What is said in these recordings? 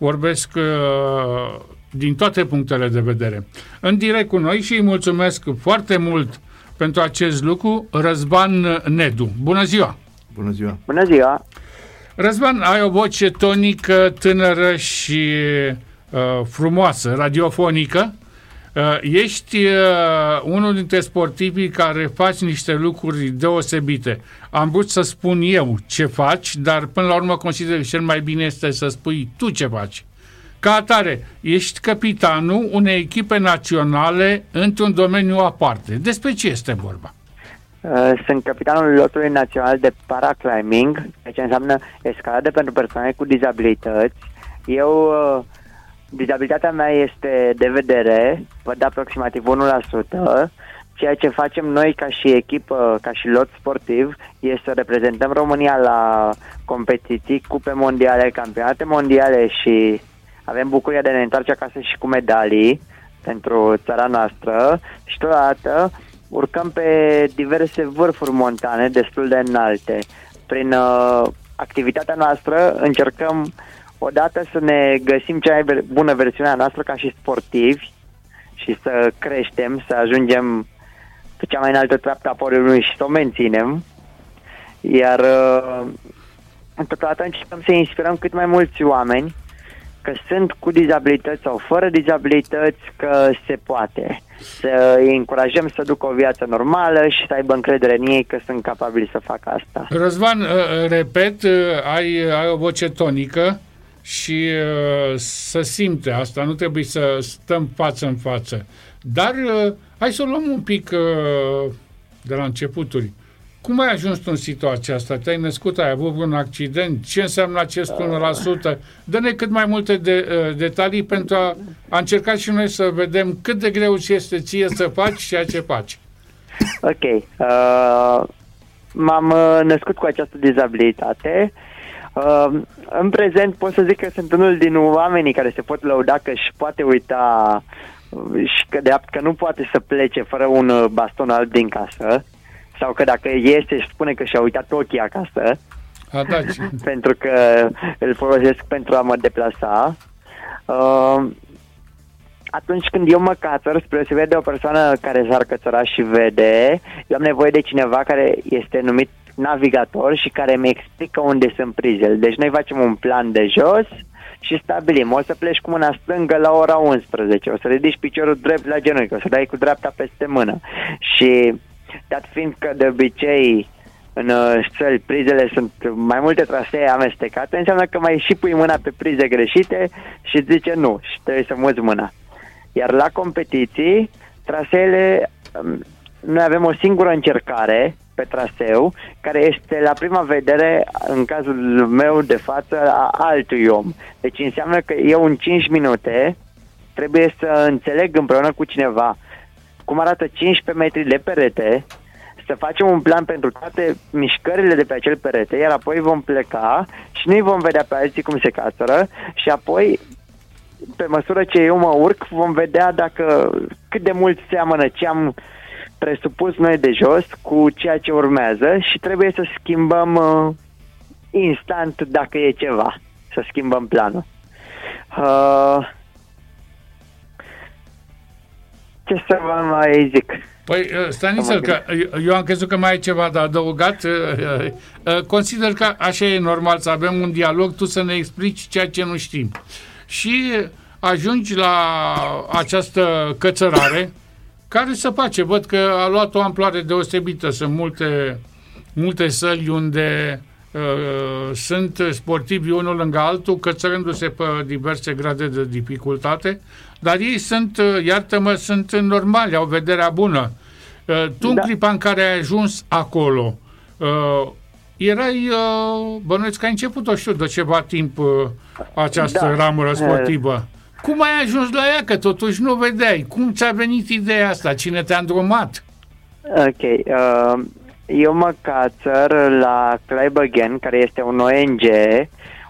vorbesc uh, din toate punctele de vedere. În direct cu noi și îi mulțumesc foarte mult pentru acest lucru, Răzvan Nedu. Bună ziua! Bună ziua! Bună ziua! Răzvan, ai o voce tonică, tânără și uh, frumoasă, radiofonică. Uh, ești uh, unul dintre sportivii care faci niște lucruri deosebite. Am vrut să spun eu ce faci, dar până la urmă consider că cel mai bine este să spui tu ce faci. Ca atare, ești capitanul unei echipe naționale într-un domeniu aparte. Despre ce este vorba? Uh, sunt capitanul lotului național de paraclimbing, ce înseamnă escaladă pentru persoane cu dizabilități. Eu, uh, dizabilitatea mea este de vedere, văd aproximativ 1%. Ceea ce facem noi ca și echipă, ca și lot sportiv, este să reprezentăm România la competiții, cupe mondiale, campionate mondiale și avem bucuria de a ne întoarce acasă și cu medalii pentru țara noastră și totodată urcăm pe diverse vârfuri montane destul de înalte. Prin uh, activitatea noastră încercăm odată să ne găsim cea mai bună versiune a noastră ca și sportivi și să creștem, să ajungem pe cea mai înaltă treaptă a poriului și să o menținem. Iar uh, totodată încercăm să inspirăm cât mai mulți oameni că sunt cu dizabilități sau fără dizabilități, că se poate. Să îi încurajăm să ducă o viață normală și să aibă încredere în ei că sunt capabili să facă asta. Răzvan, uh, uh, repet, uh, ai, ai o voce tonică și să simte asta, nu trebuie să stăm față în față. Dar hai să o luăm un pic de la începuturi. Cum ai ajuns tu în situația asta? Te-ai născut, ai avut un accident? Ce înseamnă acest 1%? Dă-ne cât mai multe de, uh, detalii pentru a, a încerca și noi să vedem cât de greu ți este ție să faci ceea ce faci. Ok. Uh, m-am uh, născut cu această dizabilitate. Uh, în prezent pot să zic că sunt unul din oamenii care se pot lăuda că își poate uita uh, și că de apt că nu poate să plece fără un uh, baston alb din casă sau că dacă este și spune că și-a uitat ochii acasă, A, da, pentru că îl folosesc pentru a mă deplasa. Uh, atunci când eu mă cațăr, spre se vede o persoană care s-ar cățăra și vede, eu am nevoie de cineva care este numit navigator și care mi explică unde sunt prizele. Deci noi facem un plan de jos și stabilim. O să pleci cu mâna stângă la ora 11, o să ridici piciorul drept la genunchi, o să dai cu dreapta peste mână. Și dat fiind că de obicei în uh, prizele sunt mai multe trasee amestecate, înseamnă că mai și pui mâna pe prize greșite și zice nu și trebuie să muți mâna. Iar la competiții, traseele, um, noi avem o singură încercare pe traseu, care este la prima vedere, în cazul meu de față, a altui om. Deci înseamnă că eu în 5 minute trebuie să înțeleg împreună cu cineva cum arată 15 metri de perete, să facem un plan pentru toate mișcările de pe acel perete, iar apoi vom pleca și nu vom vedea pe alții cum se cațără și apoi pe măsură ce eu mă urc, vom vedea dacă cât de mult seamănă ce am presupus noi de jos cu ceea ce urmează și trebuie să schimbăm uh, instant dacă e ceva, să schimbăm planul. Uh, ce să vă mai zic? Păi, uh, Stanisel, că eu am crezut că mai ai ceva de adăugat. Uh, uh, consider că așa e normal să avem un dialog, tu să ne explici ceea ce nu știm. Și ajungi la această cățărare care se face. Văd că a luat o amploare deosebită. Sunt multe, multe săli unde uh, sunt sportivi unul lângă altul, cățărându-se pe diverse grade de dificultate dar ei sunt, uh, iartă-mă, sunt normali, au vederea bună. Uh, tu da. în clipa în care ai ajuns acolo, uh, erai, bănuiesc că ai început, o știu, de ceva timp această da. ramură sportivă. Cum ai ajuns la ea? Că totuși nu vedeai. Cum ți-a venit ideea asta? Cine te-a îndrumat? Ok. Uh, eu mă cațăr la Climb Again, care este un ONG,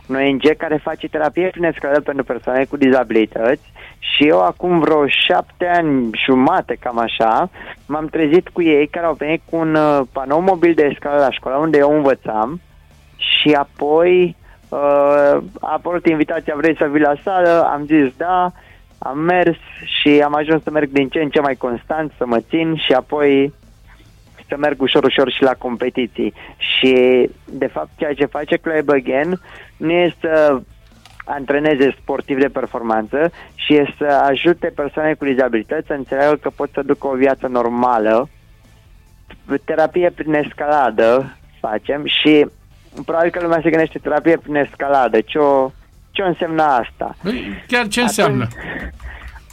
un ONG care face terapie prin escaladă pentru persoane cu dizabilități și eu acum vreo șapte ani jumate, cam așa, m-am trezit cu ei care au venit cu un uh, panou mobil de escală la școală unde eu învățam și apoi uh, a apărut invitația, vrei să vii la sală? Am zis da, am mers și am ajuns să merg din ce în ce mai constant, să mă țin și apoi să merg ușor, ușor și la competiții. Și, de fapt, ceea ce face Club Again nu este să antreneze sportiv de performanță și e să ajute persoane cu dizabilități să înțeleagă că pot să ducă o viață normală. Terapie prin escaladă facem și probabil că lumea se gândește terapie prin escaladă. Ce o, ce o însemna asta? Păi, chiar ce înseamnă? Atunci,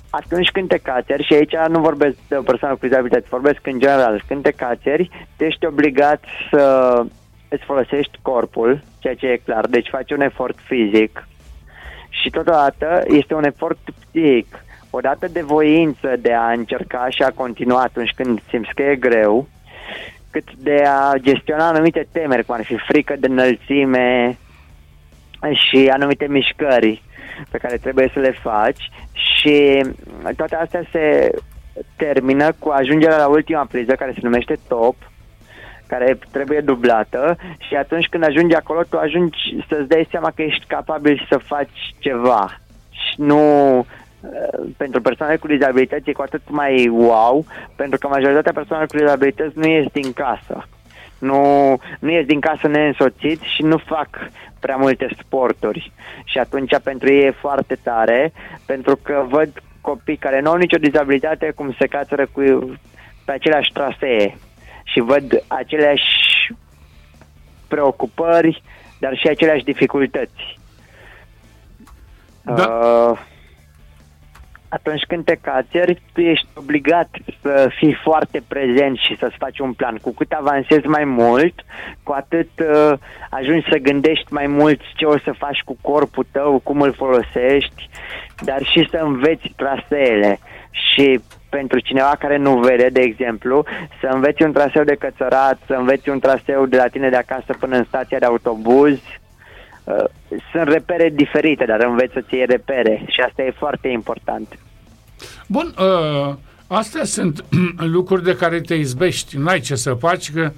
atunci când te cateri, și aici nu vorbesc de o persoană cu dizabilități, vorbesc în general, când te cateri, tu ești obligat să îți folosești corpul, ceea ce e clar, deci faci un efort fizic și totodată este un efort psihic. Odată de voință de a încerca și a continua atunci când simți că e greu, cât de a gestiona anumite temeri, cum ar fi frică de înălțime și anumite mișcări pe care trebuie să le faci. Și toate astea se termină cu ajungerea la ultima priză care se numește top, care trebuie dublată. Și atunci când ajungi acolo, tu ajungi să-ți dai seama că ești capabil să faci ceva. Și nu pentru persoane cu dizabilități e cu atât mai wow, pentru că majoritatea persoanelor cu dizabilități nu ies din casă. Nu, nu ies din casă neînsoțit și nu fac prea multe sporturi. Și atunci pentru ei e foarte tare, pentru că văd copii care nu au nicio dizabilitate cum se cațără cu, pe aceleași trasee și văd aceleași preocupări, dar și aceleași dificultăți. Da. Uh, atunci când te cațeri, tu ești obligat să fii foarte prezent și să-ți faci un plan. Cu cât avansezi mai mult, cu atât uh, ajungi să gândești mai mult ce o să faci cu corpul tău, cum îl folosești, dar și să înveți traseele. Și pentru cineva care nu vede, de exemplu, să înveți un traseu de cățărat, să înveți un traseu de la tine de acasă până în stația de autobuz, Uh, sunt repere diferite, dar înveți să ții repere și asta e foarte important. Bun, uh, astea sunt lucruri de care te izbești, n-ai ce să faci, că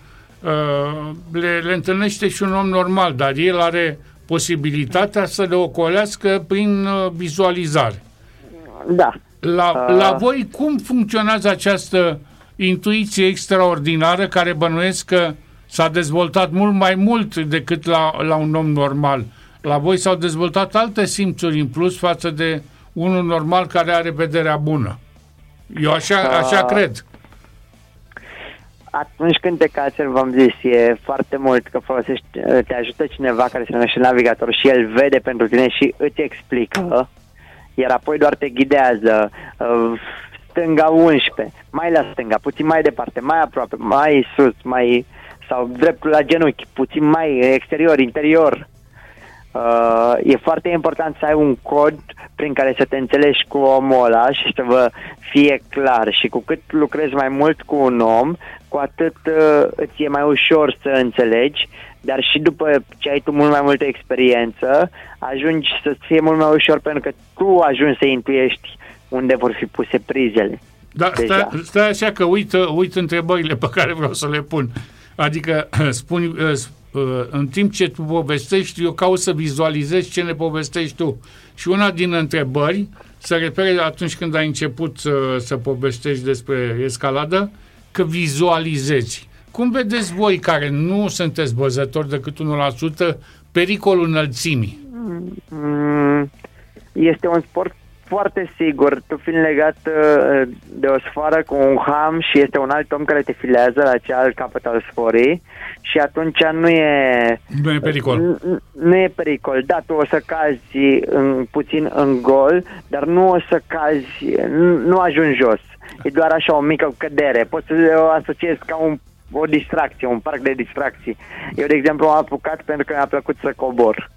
uh, le, le întâlnește și un om normal, dar el are posibilitatea să le ocolească prin uh, vizualizare. Da. La, uh... la voi, cum funcționează această intuiție extraordinară care bănuiesc că uh, s-a dezvoltat mult mai mult decât la, la un om normal. La voi s-au dezvoltat alte simțuri în plus față de unul normal care are vederea bună. Eu așa, așa cred. Atunci când te cațeri, v-am zis, e foarte mult că folosești, te ajută cineva care se numește navigator și el vede pentru tine și îți explică, iar apoi doar te ghidează uh, stânga 11, mai la stânga, puțin mai departe, mai aproape, mai sus, mai sau dreptul la genunchi, puțin mai exterior, interior. Uh, e foarte important să ai un cod prin care să te înțelegi cu omul ăla și să vă fie clar și cu cât lucrezi mai mult cu un om, cu atât uh, îți e mai ușor să înțelegi, dar și după ce ai tu mult mai multă experiență, ajungi să-ți fie mult mai ușor pentru că tu ajungi să intuiești unde vor fi puse prizele. Da, stai, stai așa că uit, uit întrebările pe care vreau să le pun. Adică spun, uh, uh, în timp ce tu povestești, eu caut să vizualizez ce ne povestești tu. Și una din întrebări se referă atunci când ai început să, să povestești despre escaladă, că vizualizezi. Cum vedeți voi, care nu sunteți văzători decât 1%, pericolul înălțimii? Mm, este un sport foarte sigur, tu fiind legat uh, de o sfoară cu un ham și este un alt om care te filează la cealalt capăt al sforii și atunci nu e... Nu e pericol. Nu, nu e pericol. Da, tu o să cazi în, puțin în gol, dar nu o să cazi, nu, nu ajungi jos. E doar așa o mică cădere. Poți să o asociezi ca un o distracție, un parc de distracții. Eu, de exemplu, am apucat pentru că mi-a plăcut să cobor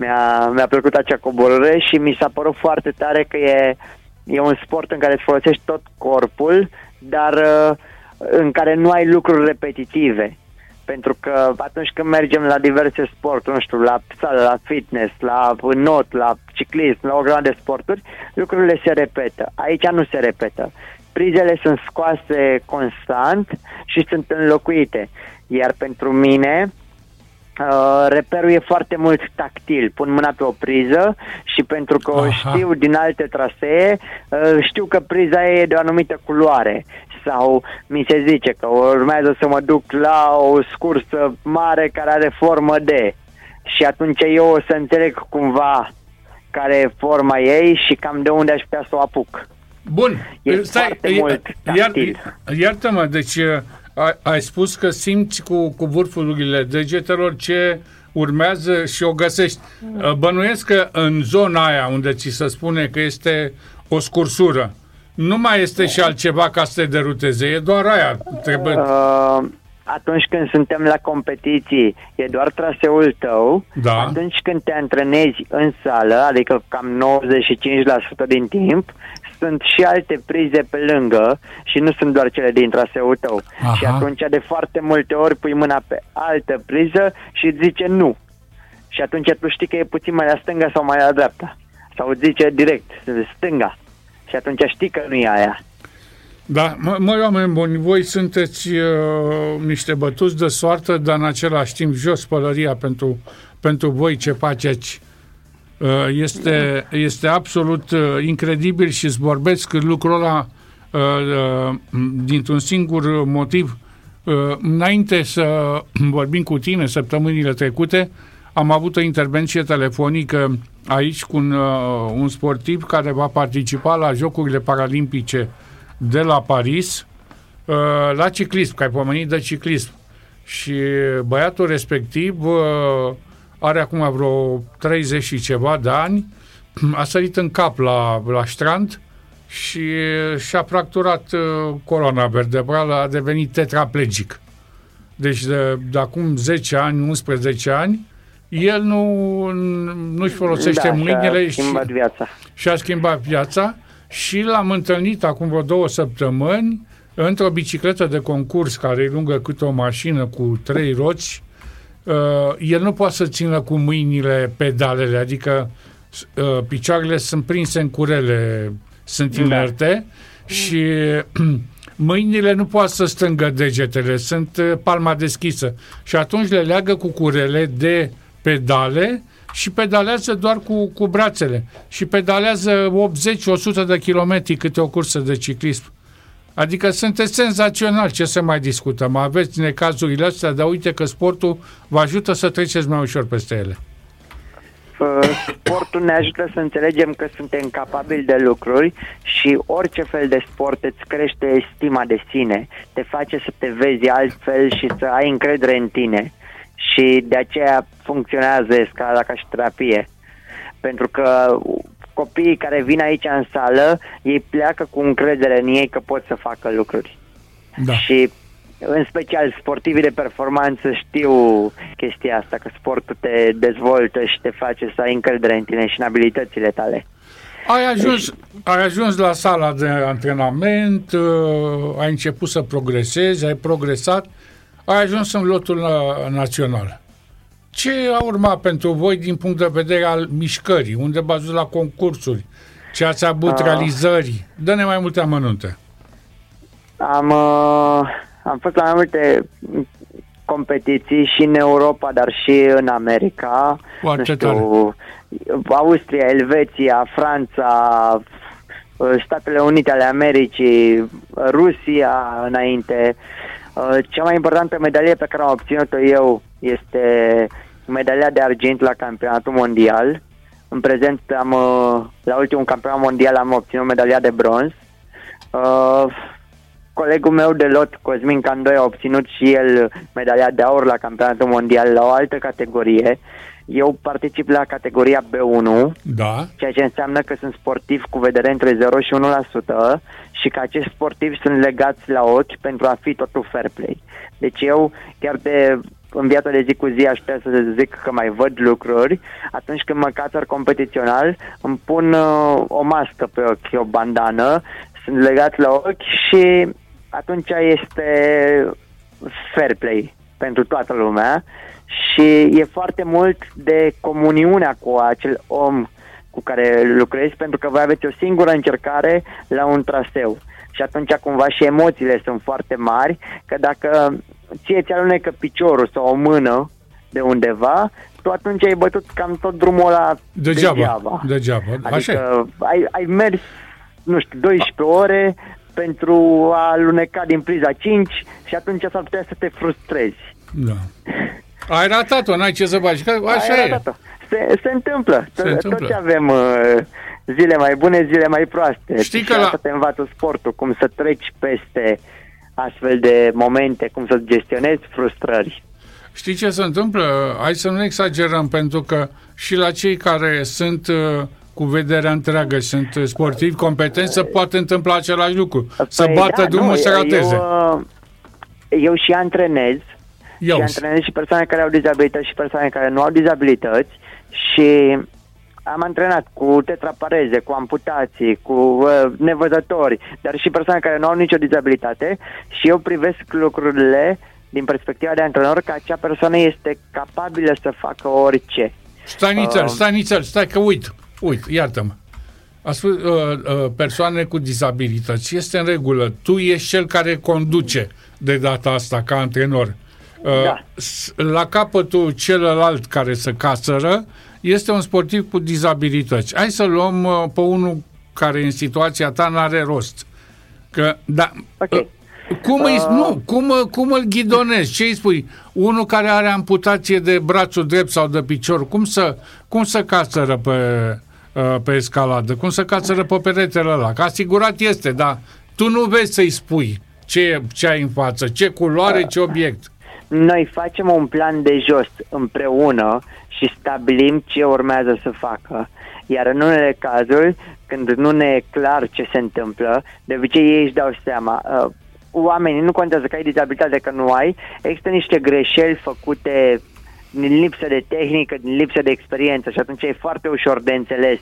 mi-a, mi-a plăcut acea coborâre și mi s-a părut foarte tare că e, e un sport în care îți folosești tot corpul, dar uh, în care nu ai lucruri repetitive. Pentru că atunci când mergem la diverse sporturi, nu știu, la sală, la fitness, la not, la ciclism, la o grămadă de sporturi, lucrurile se repetă. Aici nu se repetă. Prizele sunt scoase constant și sunt înlocuite. Iar pentru mine, Uh, reperul e foarte mult tactil. Pun mâna pe o priză și pentru că o știu din alte trasee, uh, știu că priza e de o anumită culoare. Sau mi se zice că urmează să mă duc la o scursă mare care are formă de. Și atunci eu o să înțeleg cumva care e forma ei și cam de unde aș putea să o apuc. Bun, e stai, foarte mult iar, iartă-mă, deci ai, ai spus că simți cu, cu vârfurile degetelor ce urmează și o găsești. Mm. Bănuiesc că în zona aia unde ți se spune că este o scursură, nu mai este și altceva ca să te deruteze, e doar aia. Trebuie... Uh, atunci când suntem la competiții, e doar traseul tău. Da. Atunci când te antrenezi în sală, adică cam 95% din timp, sunt și alte prize pe lângă și nu sunt doar cele din traseul tău. Aha. Și atunci de foarte multe ori pui mâna pe altă priză și îți zice nu. Și atunci tu știi că e puțin mai la stânga sau mai la dreapta. Sau îți zice direct, stânga. Și atunci știi că nu e aia. Da, mă, mă oameni buni, voi sunteți uh, niște bătuți de soartă, dar în același timp jos pălăria pentru, pentru voi ce faceți. Uh, este, este absolut uh, incredibil și îți vorbesc lucrul ăla uh, uh, dintr-un singur motiv. Uh, înainte să vorbim cu tine săptămânile trecute, am avut o intervenție telefonică aici cu un, uh, un sportiv care va participa la Jocurile Paralimpice de la Paris uh, la ciclism, că ai pomenit de ciclism. Și băiatul respectiv uh, are acum vreo 30 și ceva de ani, a sărit în cap la, la strand și și-a fracturat uh, coloana vertebrală, a devenit tetraplegic. Deci de, de acum 10 ani, 11 ani, el nu, nu-și folosește da, mâinile și-a schimbat și, viața. Și-a schimbat viața și l-am întâlnit acum vreo două săptămâni într-o bicicletă de concurs care e lungă cât o mașină cu trei roți. Uh, el nu poate să țină cu mâinile pedalele, adică uh, picioarele sunt prinse în curele, sunt da. inerte da. și mâinile nu poate să strângă degetele, sunt uh, palma deschisă. Și atunci le leagă cu curele de pedale și pedalează doar cu, cu brațele și pedalează 80-100 de kilometri câte o cursă de ciclism. Adică sunteți senzațional, ce să mai discutăm. Aveți necazurile astea, dar uite că sportul vă ajută să treceți mai ușor peste ele. Sportul ne ajută să înțelegem că suntem capabili de lucruri și orice fel de sport îți crește stima de sine, te face să te vezi altfel și să ai încredere în tine și de aceea funcționează escalada ca și terapie. Pentru că copiii care vin aici în sală, ei pleacă cu încredere în ei că pot să facă lucruri. Da. Și în special sportivii de performanță știu chestia asta, că sportul te dezvoltă și te face să ai încredere în tine și în abilitățile tale. Ai ajuns, ai ajuns la sala de antrenament, uh, ai început să progresezi, ai progresat ai ajuns în lotul uh, național. Ce a urmat pentru voi din punct de vedere al mișcării? Unde v-ați la concursuri? Ce ați avut uh, realizări? Dă-ne mai multe amănunte. Am, uh, am fost la mai multe competiții și în Europa, dar și în America. Foarte nu știu, tare. Austria, Elveția, Franța, uh, Statele Unite ale Americii, Rusia înainte. Uh, cea mai importantă medalie pe care am obținut-o eu este medalia de argint la campionatul mondial. În prezent, am, uh, la ultimul campionat mondial am obținut medalia de bronz. Uh, colegul meu de lot, Cosmin Candoi, a obținut și el medalia de aur la campionatul mondial la o altă categorie. Eu particip la categoria B1, da. ceea ce înseamnă că sunt sportiv cu vedere între 0 și 1% și că acești sportivi sunt legați la ochi pentru a fi totul fair play. Deci eu, chiar de în viața de zi cu zi aș putea să zic că mai văd lucruri, atunci când mă cațăr competițional îmi pun uh, o mască pe ochi, o bandană, sunt legat la ochi și atunci este fair play pentru toată lumea și e foarte mult de comuniunea cu acel om cu care lucrezi pentru că voi aveți o singură încercare la un traseu și atunci cumva și emoțiile sunt foarte mari că dacă ție ți alunecă piciorul sau o mână de undeva, tu atunci ai bătut cam tot drumul ăla degeaba. Degeaba. degeaba. Adică Așa ai, ai mers, nu știu, 12 ore pentru a luneca din priza 5 și atunci s-ar putea să te frustrezi. Da. Ai ratat-o, n-ai ce să faci. Că așa ai e. Se, se întâmplă. Se întâmplă. Toți avem uh, zile mai bune, zile mai proaste. Știi că la... te învață sportul, cum să treci peste astfel de momente, cum să gestionezi frustrări. Știi ce se întâmplă? Hai să nu exagerăm, pentru că și la cei care sunt uh, cu vederea întreagă, sunt sportivi competenți, se poate întâmpla același lucru. Păi să bată da, drumul nu, să rateze. Eu, uh, eu și antrenez, eu. și antrenez și persoane care au dizabilități și persoane care nu au dizabilități și am antrenat cu tetrapareze, cu amputații, cu uh, nevăzători, dar și persoane care nu au nicio dizabilitate și eu privesc lucrurile din perspectiva de antrenor că acea persoană este capabilă să facă orice. Stai nițel, uh, stai nițel, stai că uit, uit, iartă-mă. A spus uh, uh, persoane cu dizabilități. Este în regulă. Tu ești cel care conduce de data asta ca antrenor. Uh, da. La capătul celălalt care se casără este un sportiv cu dizabilități. Hai să luăm uh, pe unul care în situația ta n-are rost. Că, da, okay. uh, cum, îi, uh... nu, cum, uh, cum îl ghidonezi? Ce îi spui? Unul care are amputație de brațul drept sau de picior, cum să, cum să casără pe, uh, pe escaladă? Cum să casără pe peretele ăla? Că asigurat este, dar tu nu vezi să-i spui ce, ce ai în față, ce culoare, ce obiect. Noi facem un plan de jos împreună și stabilim ce urmează să facă. Iar în unele cazuri, când nu ne e clar ce se întâmplă, de obicei ei își dau seama. Uh, oamenii, nu contează că ai dizabilitate, că nu ai, există niște greșeli făcute din lipsă de tehnică, din lipsă de experiență și atunci e foarte ușor de înțeles.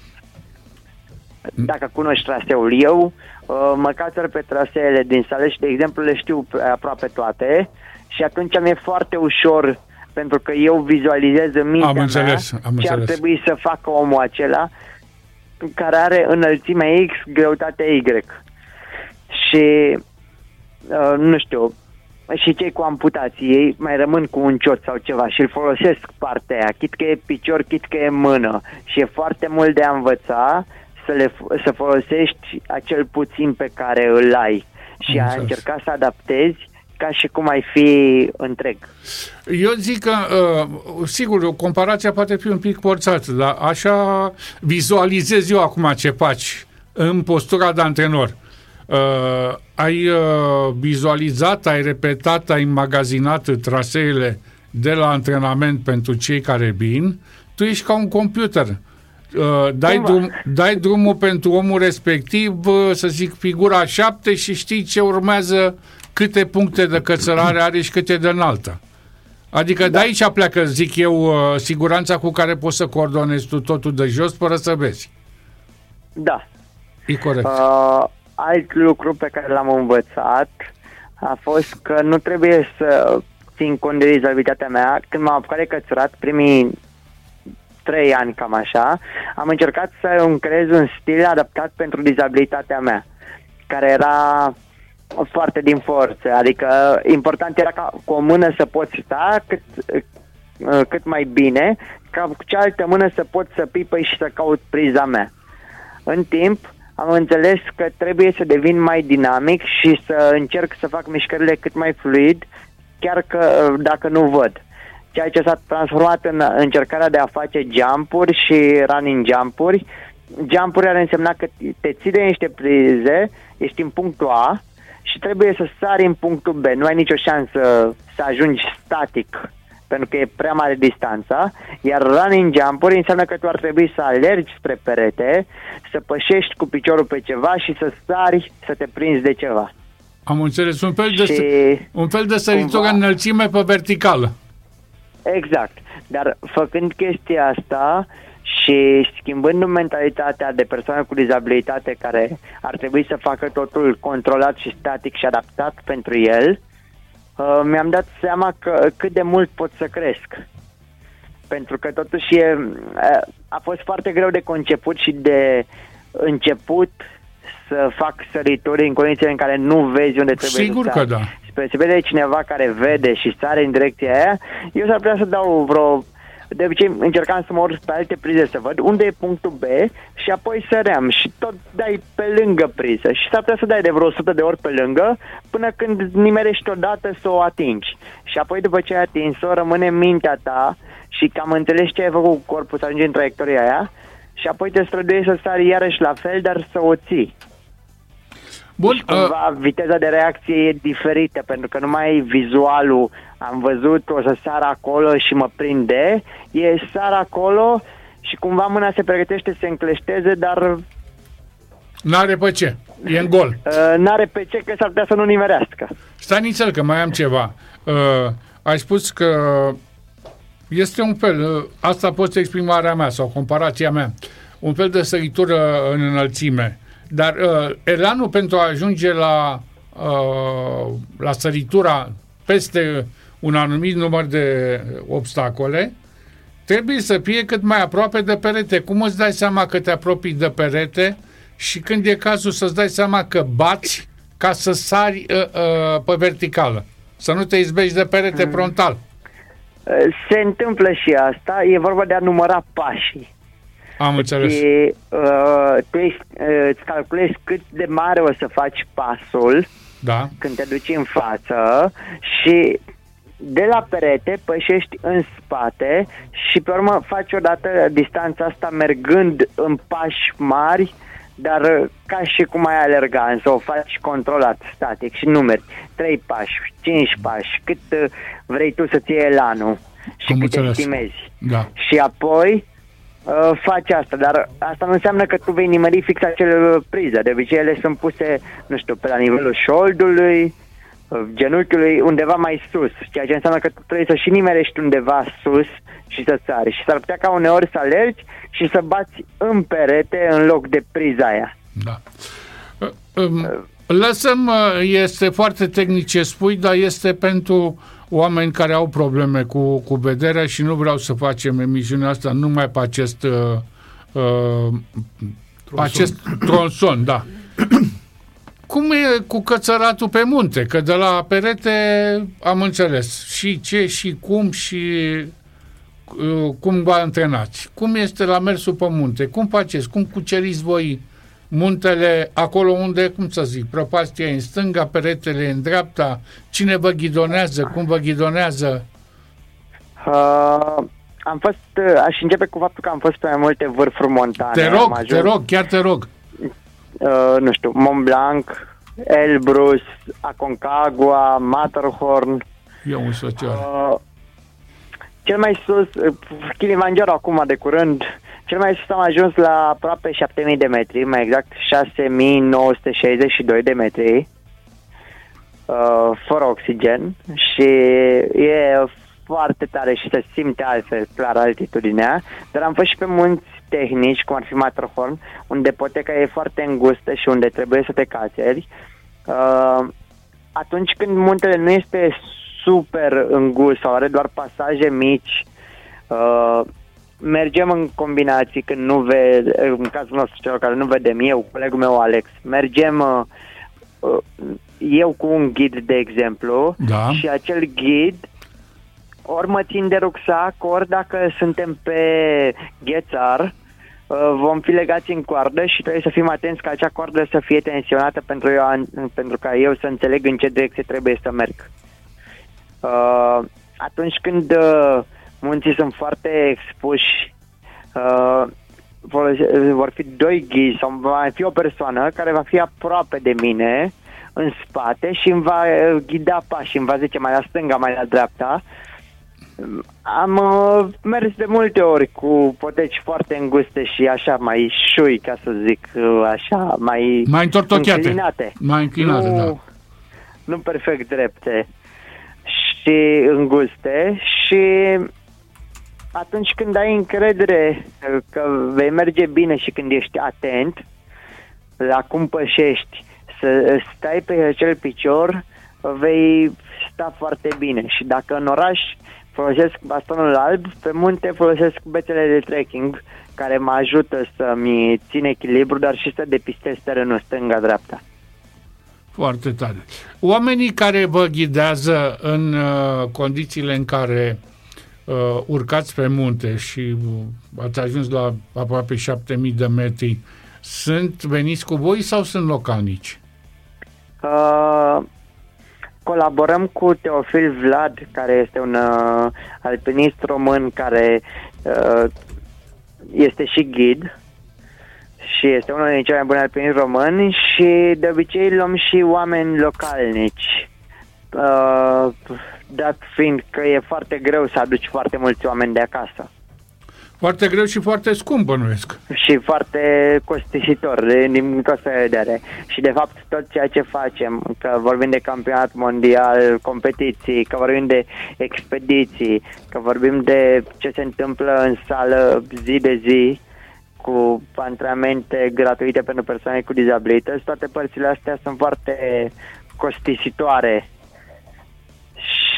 Dacă cunoști traseul, eu uh, mă cațăr pe traseele din sală și, de exemplu, le știu aproape toate și atunci mi-e foarte ușor pentru că eu vizualizez în mintea am înțeles, mea am ce înțeles. ar trebui să facă omul acela care are înălțimea X, greutatea Y. Și, uh, nu știu, și cei cu amputații, ei mai rămân cu un ciot sau ceva și îl folosesc partea aia, chit că e picior, chit că e mână. Și e foarte mult de a învăța să, le, să folosești acel puțin pe care îl ai și a încerca să adaptezi ca și cum ai fi întreg. Eu zic că, uh, sigur, comparația poate fi un pic forțată, dar așa vizualizez eu acum ce faci în postura de antrenor. Uh, ai uh, vizualizat, ai repetat, ai magazinat traseele de la antrenament pentru cei care vin, tu ești ca un computer. Uh, dai, drum, dai drumul pentru omul respectiv, uh, să zic, figura 7 și știi ce urmează câte puncte de cățărare are și câte de înaltă. Adică da. de aici pleacă, zic eu, uh, siguranța cu care poți să coordonezi tu totul de jos fără să vezi. Da. E corect. Uh, alt lucru pe care l-am învățat a fost că nu trebuie să țin cont de dizabilitatea mea. Când m-am apucat de cățurat, primii trei ani cam așa, am încercat să îmi creez un stil adaptat pentru dizabilitatea mea, care era foarte din forță, adică important era ca cu o mână să poți sta cât, uh, cât mai bine, ca cu cealaltă mână să pot să pipăi și să caut priza mea. În timp, am înțeles că trebuie să devin mai dinamic și să încerc să fac mișcările cât mai fluid, chiar că uh, dacă nu văd. Ceea ce s-a transformat în încercarea de a face jumpuri și running jumpuri. Jumpuri ar însemna că te ții de niște prize, ești în punctul A, și trebuie să sari în punctul B. Nu ai nicio șansă să ajungi static pentru că e prea mare distanța, iar running jump înseamnă că tu ar trebui să alergi spre perete, să pășești cu piciorul pe ceva și să sari, să te prinzi de ceva. Am înțeles, un fel de, și un fel de săritură înălțime pe verticală. Exact, dar făcând chestia asta, și schimbând mentalitatea de persoane cu dizabilitate care ar trebui să facă totul controlat și static și adaptat pentru el, uh, mi-am dat seama că cât de mult pot să cresc. Pentru că totuși e, uh, a fost foarte greu de conceput și de început să fac sărituri în condițiile în care nu vezi unde trebuie Sigur să că sari. da. Spre se vede cineva care vede și sare în direcția aia, eu s-ar putea să dau vreo de obicei încercam să mă urc pe alte prize să văd unde e punctul B și apoi săream și tot dai pe lângă priză și s-ar putea să dai de vreo 100 de ori pe lângă până când nimerești odată să o atingi. Și apoi după ce ai atins-o rămâne în mintea ta și cam înțelegi ce ai făcut cu corpul să ajungi în traiectoria aia și apoi te străduiești să sari iarăși la fel, dar să o ții. Bun, și cumva uh, viteza de reacție e diferită, pentru că nu mai e vizualul, am văzut, o să sar acolo și mă prinde, e sar acolo și cumva mâna se pregătește să se încleșteze, dar... N-are pe ce, e în gol. Uh, n-are pe ce, că s-ar putea să nu nimerească. Stai nițel, că mai am ceva. Uh, ai spus că este un fel, uh, asta poți exprimarea mea sau comparația mea, un fel de săritură în înălțime. Dar uh, elanul pentru a ajunge la, uh, la săritura peste un anumit număr de obstacole, trebuie să fie cât mai aproape de perete. Cum îți dai seama că te apropii de perete și când e cazul să-ți dai seama că bați ca să sari uh, uh, pe verticală, să nu te izbești de perete mm. frontal. Uh, se întâmplă și asta, e vorba de a număra pașii. Am înțeles. Și uh, tu ești, uh, îți calculezi cât de mare o să faci pasul da. când te duci în față și de la perete pășești în spate și pe urmă faci odată distanța asta mergând în pași mari, dar ca și cum ai alerga, însă o faci controlat, static și numeri. 3 pași, 5 pași, cât uh, vrei tu să-ți iei elanul și Cum cât te înțeles. estimezi. Da. Și apoi uh, faci asta, dar asta nu înseamnă că tu vei nimeri fix acele prize. De obicei ele sunt puse, nu știu, pe la nivelul șoldului, uh, genunchiului, undeva mai sus, ceea ce înseamnă că tu trebuie să și nimerești undeva sus și să sari. Și s-ar putea ca uneori să alergi și să bați în perete în loc de priza aia. Da. Uh, um, Lăsăm, uh, este foarte tehnic ce spui, dar este pentru oameni care au probleme cu, cu vederea și nu vreau să facem emisiunea asta numai pe acest uh, uh, pe acest tronson, da. Cum e cu cățăratul pe munte? Că de la perete am înțeles și ce și cum și uh, cum vă antrenați. Cum este la mersul pe munte? Cum faceți? Cum cuceriți voi muntele acolo unde, cum să zic, prăpastia e în stânga, peretele e în dreapta, cine vă ghidonează, cum vă ghidonează? Uh, am fost, uh, aș începe cu faptul că am fost pe mai multe vârfuri montane. Te Am rog, ajuns, te rog, chiar te rog. Uh, nu știu, Mont Blanc, Elbrus, Aconcagua, Matterhorn. Eu un social. Uh, cel mai sus, uh, Kilimanjaro acum de curând, cel mai sus am ajuns la aproape 7000 de metri, mai exact 6962 de metri, uh, fără oxigen și e foarte tare și se simte altfel, clar, altitudinea, dar am fost și pe munți tehnici, cum ar fi Matterhorn, unde poteca e foarte îngustă și unde trebuie să te cațeri. Uh, atunci când muntele nu este super îngust sau are doar pasaje mici, uh, mergem în combinații când nu vede, în cazul nostru celor care nu vedem, eu, colegul meu Alex, mergem uh, uh, eu cu un ghid, de exemplu, Da. și acel ghid ori mă țin de rucsac, ori dacă suntem pe ghețar, uh, vom fi legați în coardă și trebuie să fim atenți ca acea coardă să fie tensionată pentru, eu, pentru ca eu să înțeleg în ce direcție trebuie să merg. Uh, atunci când uh, munții sunt foarte expuși, uh, vor, vor fi doi ghizi sau va mai fi o persoană care va fi aproape de mine în spate și îmi va uh, ghida pașii, îmi va zice mai la stânga, mai la dreapta. Am uh, mers de multe ori cu poteci foarte înguste și așa mai șui, ca să zic, uh, așa mai Mai întortocheate. înclinate. Mai înclinate, nu, da. Nu perfect drepte și înguste și atunci când ai încredere că vei merge bine și când ești atent la cum pășești, să stai pe acel picior, vei sta foarte bine. Și dacă în oraș folosesc bastonul alb, pe munte folosesc bețele de trekking, care mă ajută să-mi țin echilibru, dar și să depistez terenul stânga-dreapta. Foarte tare. Oamenii care vă ghidează în uh, condițiile în care uh, urcați pe munte și uh, ați ajuns la aproape 7000 de metri, sunt veniți cu voi sau sunt localnici? Uh, colaborăm cu Teofil Vlad, care este un uh, alpinist român care uh, este și ghid și este unul din cei mai buni alpiniști români și de obicei luăm și oameni localnici. Uh, dat fiind că e foarte greu să aduci foarte mulți oameni de acasă. Foarte greu și foarte scump, bănuiesc. Și foarte costisitor, din toată vedere. Și, de fapt, tot ceea ce facem, că vorbim de campionat mondial, competiții, că vorbim de expediții, că vorbim de ce se întâmplă în sală zi de zi, cu antrenamente gratuite pentru persoane cu dizabilități, toate părțile astea sunt foarte costisitoare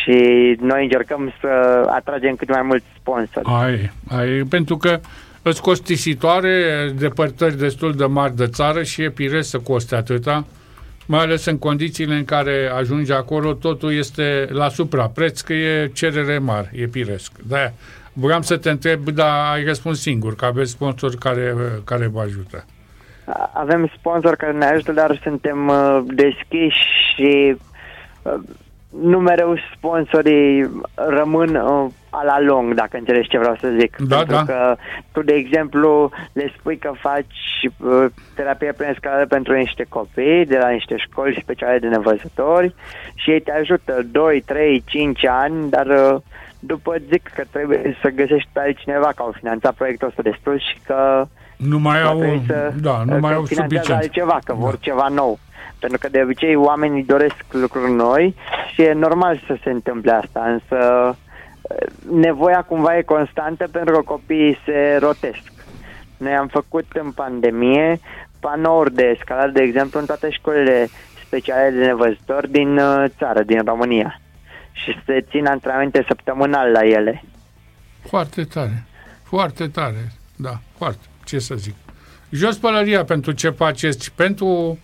și noi încercăm să atragem cât mai mulți sponsori. Ai, ai, pentru că îți costisitoare depărtări destul de mari de țară și e pire să coste atâta, mai ales în condițiile în care ajungi acolo, totul este la suprapreț, că e cerere mare, e piresc. de vreau să te întreb, dar ai răspuns singur, că aveți sponsori care, care vă ajută. Avem sponsori care ne ajută, dar suntem uh, deschiși și uh, nu mereu sponsorii rămân uh, a la lung, dacă înțelegi ce vreau să zic. Da, pentru da. că tu, de exemplu, le spui că faci uh, terapie prin escaladă pentru niște copii de la niște școli speciale de nevăzători și ei te ajută 2, 3, 5 ani, dar uh, după zic că trebuie să găsești pe altcineva că au finanțat proiectul ăsta destul și că nu mai au, să, da, nu mai au suficient. altceva, că vor da. ceva nou. Pentru că de obicei oamenii doresc lucruri noi și e normal să se întâmple asta, însă nevoia cumva e constantă pentru că copiii se rotesc. Noi am făcut în pandemie panouri de escaladă, de exemplu, în toate școlile speciale de nevăzători din uh, țară, din România. Și se țin antrenamente săptămânal la ele. Foarte tare. Foarte tare. Da, foarte. Ce să zic. Jos pălăria pentru ce faceți, pentru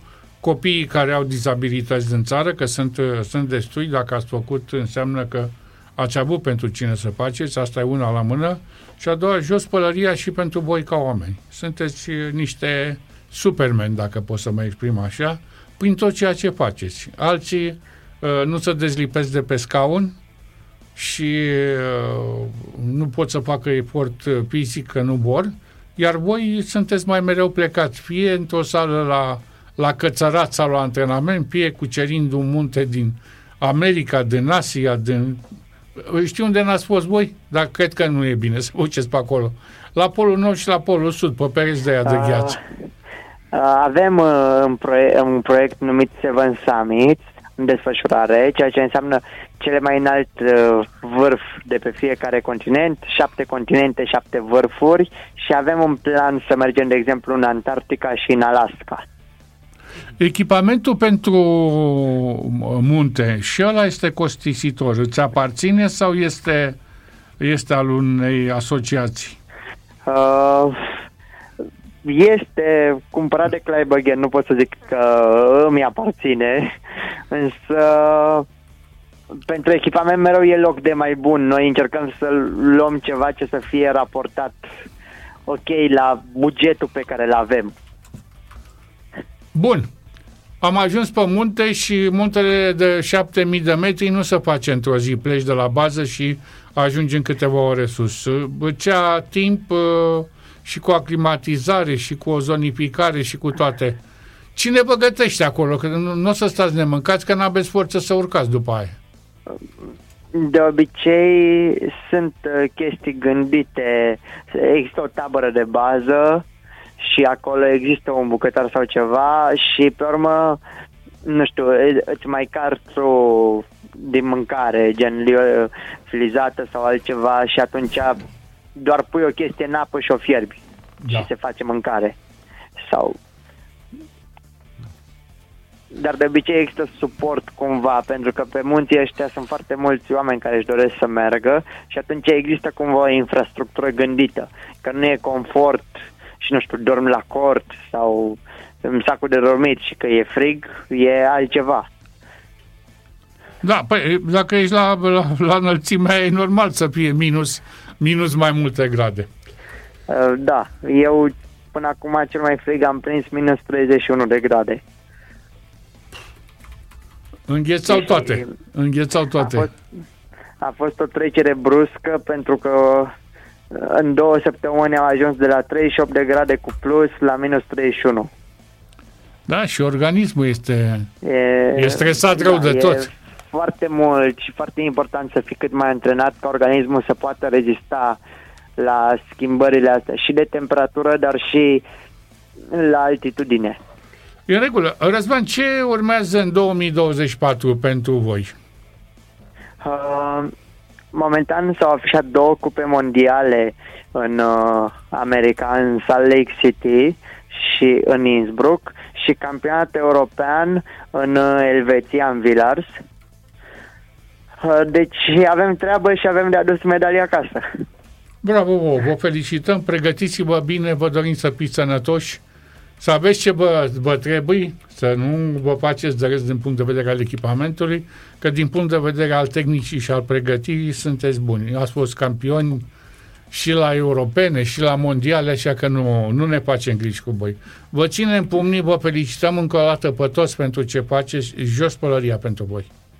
copiii care au dizabilități din țară, că sunt, sunt destui, dacă ați făcut, înseamnă că ați avut pentru cine să faceți, asta e una la mână, și a doua, jos pălăria și pentru voi ca oameni. Sunteți niște supermen, dacă pot să mă exprim așa, prin tot ceea ce faceți. Alții uh, nu se dezlipesc de pe scaun și uh, nu pot să facă efort fizic că nu vor, iar voi sunteți mai mereu plecați, fie într-o sală la la cățărat sau la antrenament, fie cucerind un munte din America, din Asia, din... Știu unde n-ați fost voi, dar cred că nu e bine să uceți pe acolo. La Polul Nord și la Polul Sud, pe pereți de aia de gheață. Avem uh, un, proiect, un proiect numit Seven Summits în desfășurare, ceea ce înseamnă cele mai înalt uh, vârf de pe fiecare continent, șapte continente, șapte vârfuri și avem un plan să mergem, de exemplu, în Antarctica și în Alaska. Echipamentul pentru munte și ăla este costisitor. Îți aparține sau este, este al unei asociații? Uh, este cumpărat de Kleibergen, nu pot să zic că îmi aparține, însă pentru echipament mereu e loc de mai bun. Noi încercăm să luăm ceva ce să fie raportat ok la bugetul pe care îl avem. Bun. Am ajuns pe munte și muntele de 7000 de metri nu se face într-o zi. Pleci de la bază și ajungi în câteva ore sus. Cea timp uh, și cu aclimatizare și cu o zonificare și cu toate. Cine vă gătește acolo? Că nu, nu o să stați nemâncați, că n-aveți forță să urcați după aia. De obicei sunt uh, chestii gândite. Există o tabără de bază și acolo există un bucătar sau ceva și pe urmă, nu știu, îți mai carți o din mâncare, gen filizată sau altceva și atunci doar pui o chestie în apă și o fierbi da. și se face mâncare. Sau dar de obicei există suport cumva, pentru că pe munții ăștia sunt foarte mulți oameni care își doresc să meargă și atunci există cumva o infrastructură gândită, că nu e confort și nu știu, dormi la cort sau în sacul de dormit și că e frig, e altceva. Da, păi dacă ești la, la, la înălțimea e normal să fie minus, minus mai multe grade. Uh, da, eu până acum cel mai frig am prins minus 31 de grade. Înghețau toate. Înghețau toate. A fost, a fost o trecere bruscă pentru că uh, în două săptămâni am ajuns de la 38 de grade cu plus la minus 31. Da, și organismul este, e, e stresat da, rău de tot. foarte mult și foarte important să fii cât mai antrenat ca organismul să poată rezista la schimbările astea și de temperatură, dar și la altitudine. E în regulă. Răzvan, ce urmează în 2024 pentru voi? Uh, momentan s-au afișat două cupe mondiale în uh, America, în Salt Lake City și în Innsbruck și campionat european în uh, Elveția, în Villars. Uh, deci avem treabă și avem de adus medalia acasă. Bravo, vă, vă felicităm, pregătiți-vă bine, vă dorim să fiți sănătoși, să aveți ce vă, vă trebuie, să nu vă faceți de rest din punct de vedere al echipamentului, că din punct de vedere al tehnicii și al pregătirii sunteți buni. Ați fost campioni și la europene și la mondiale, așa că nu, nu ne facem griji cu voi. Vă ținem pumnii, vă felicităm încă o dată pe toți pentru ce faceți, jos pălăria pentru voi.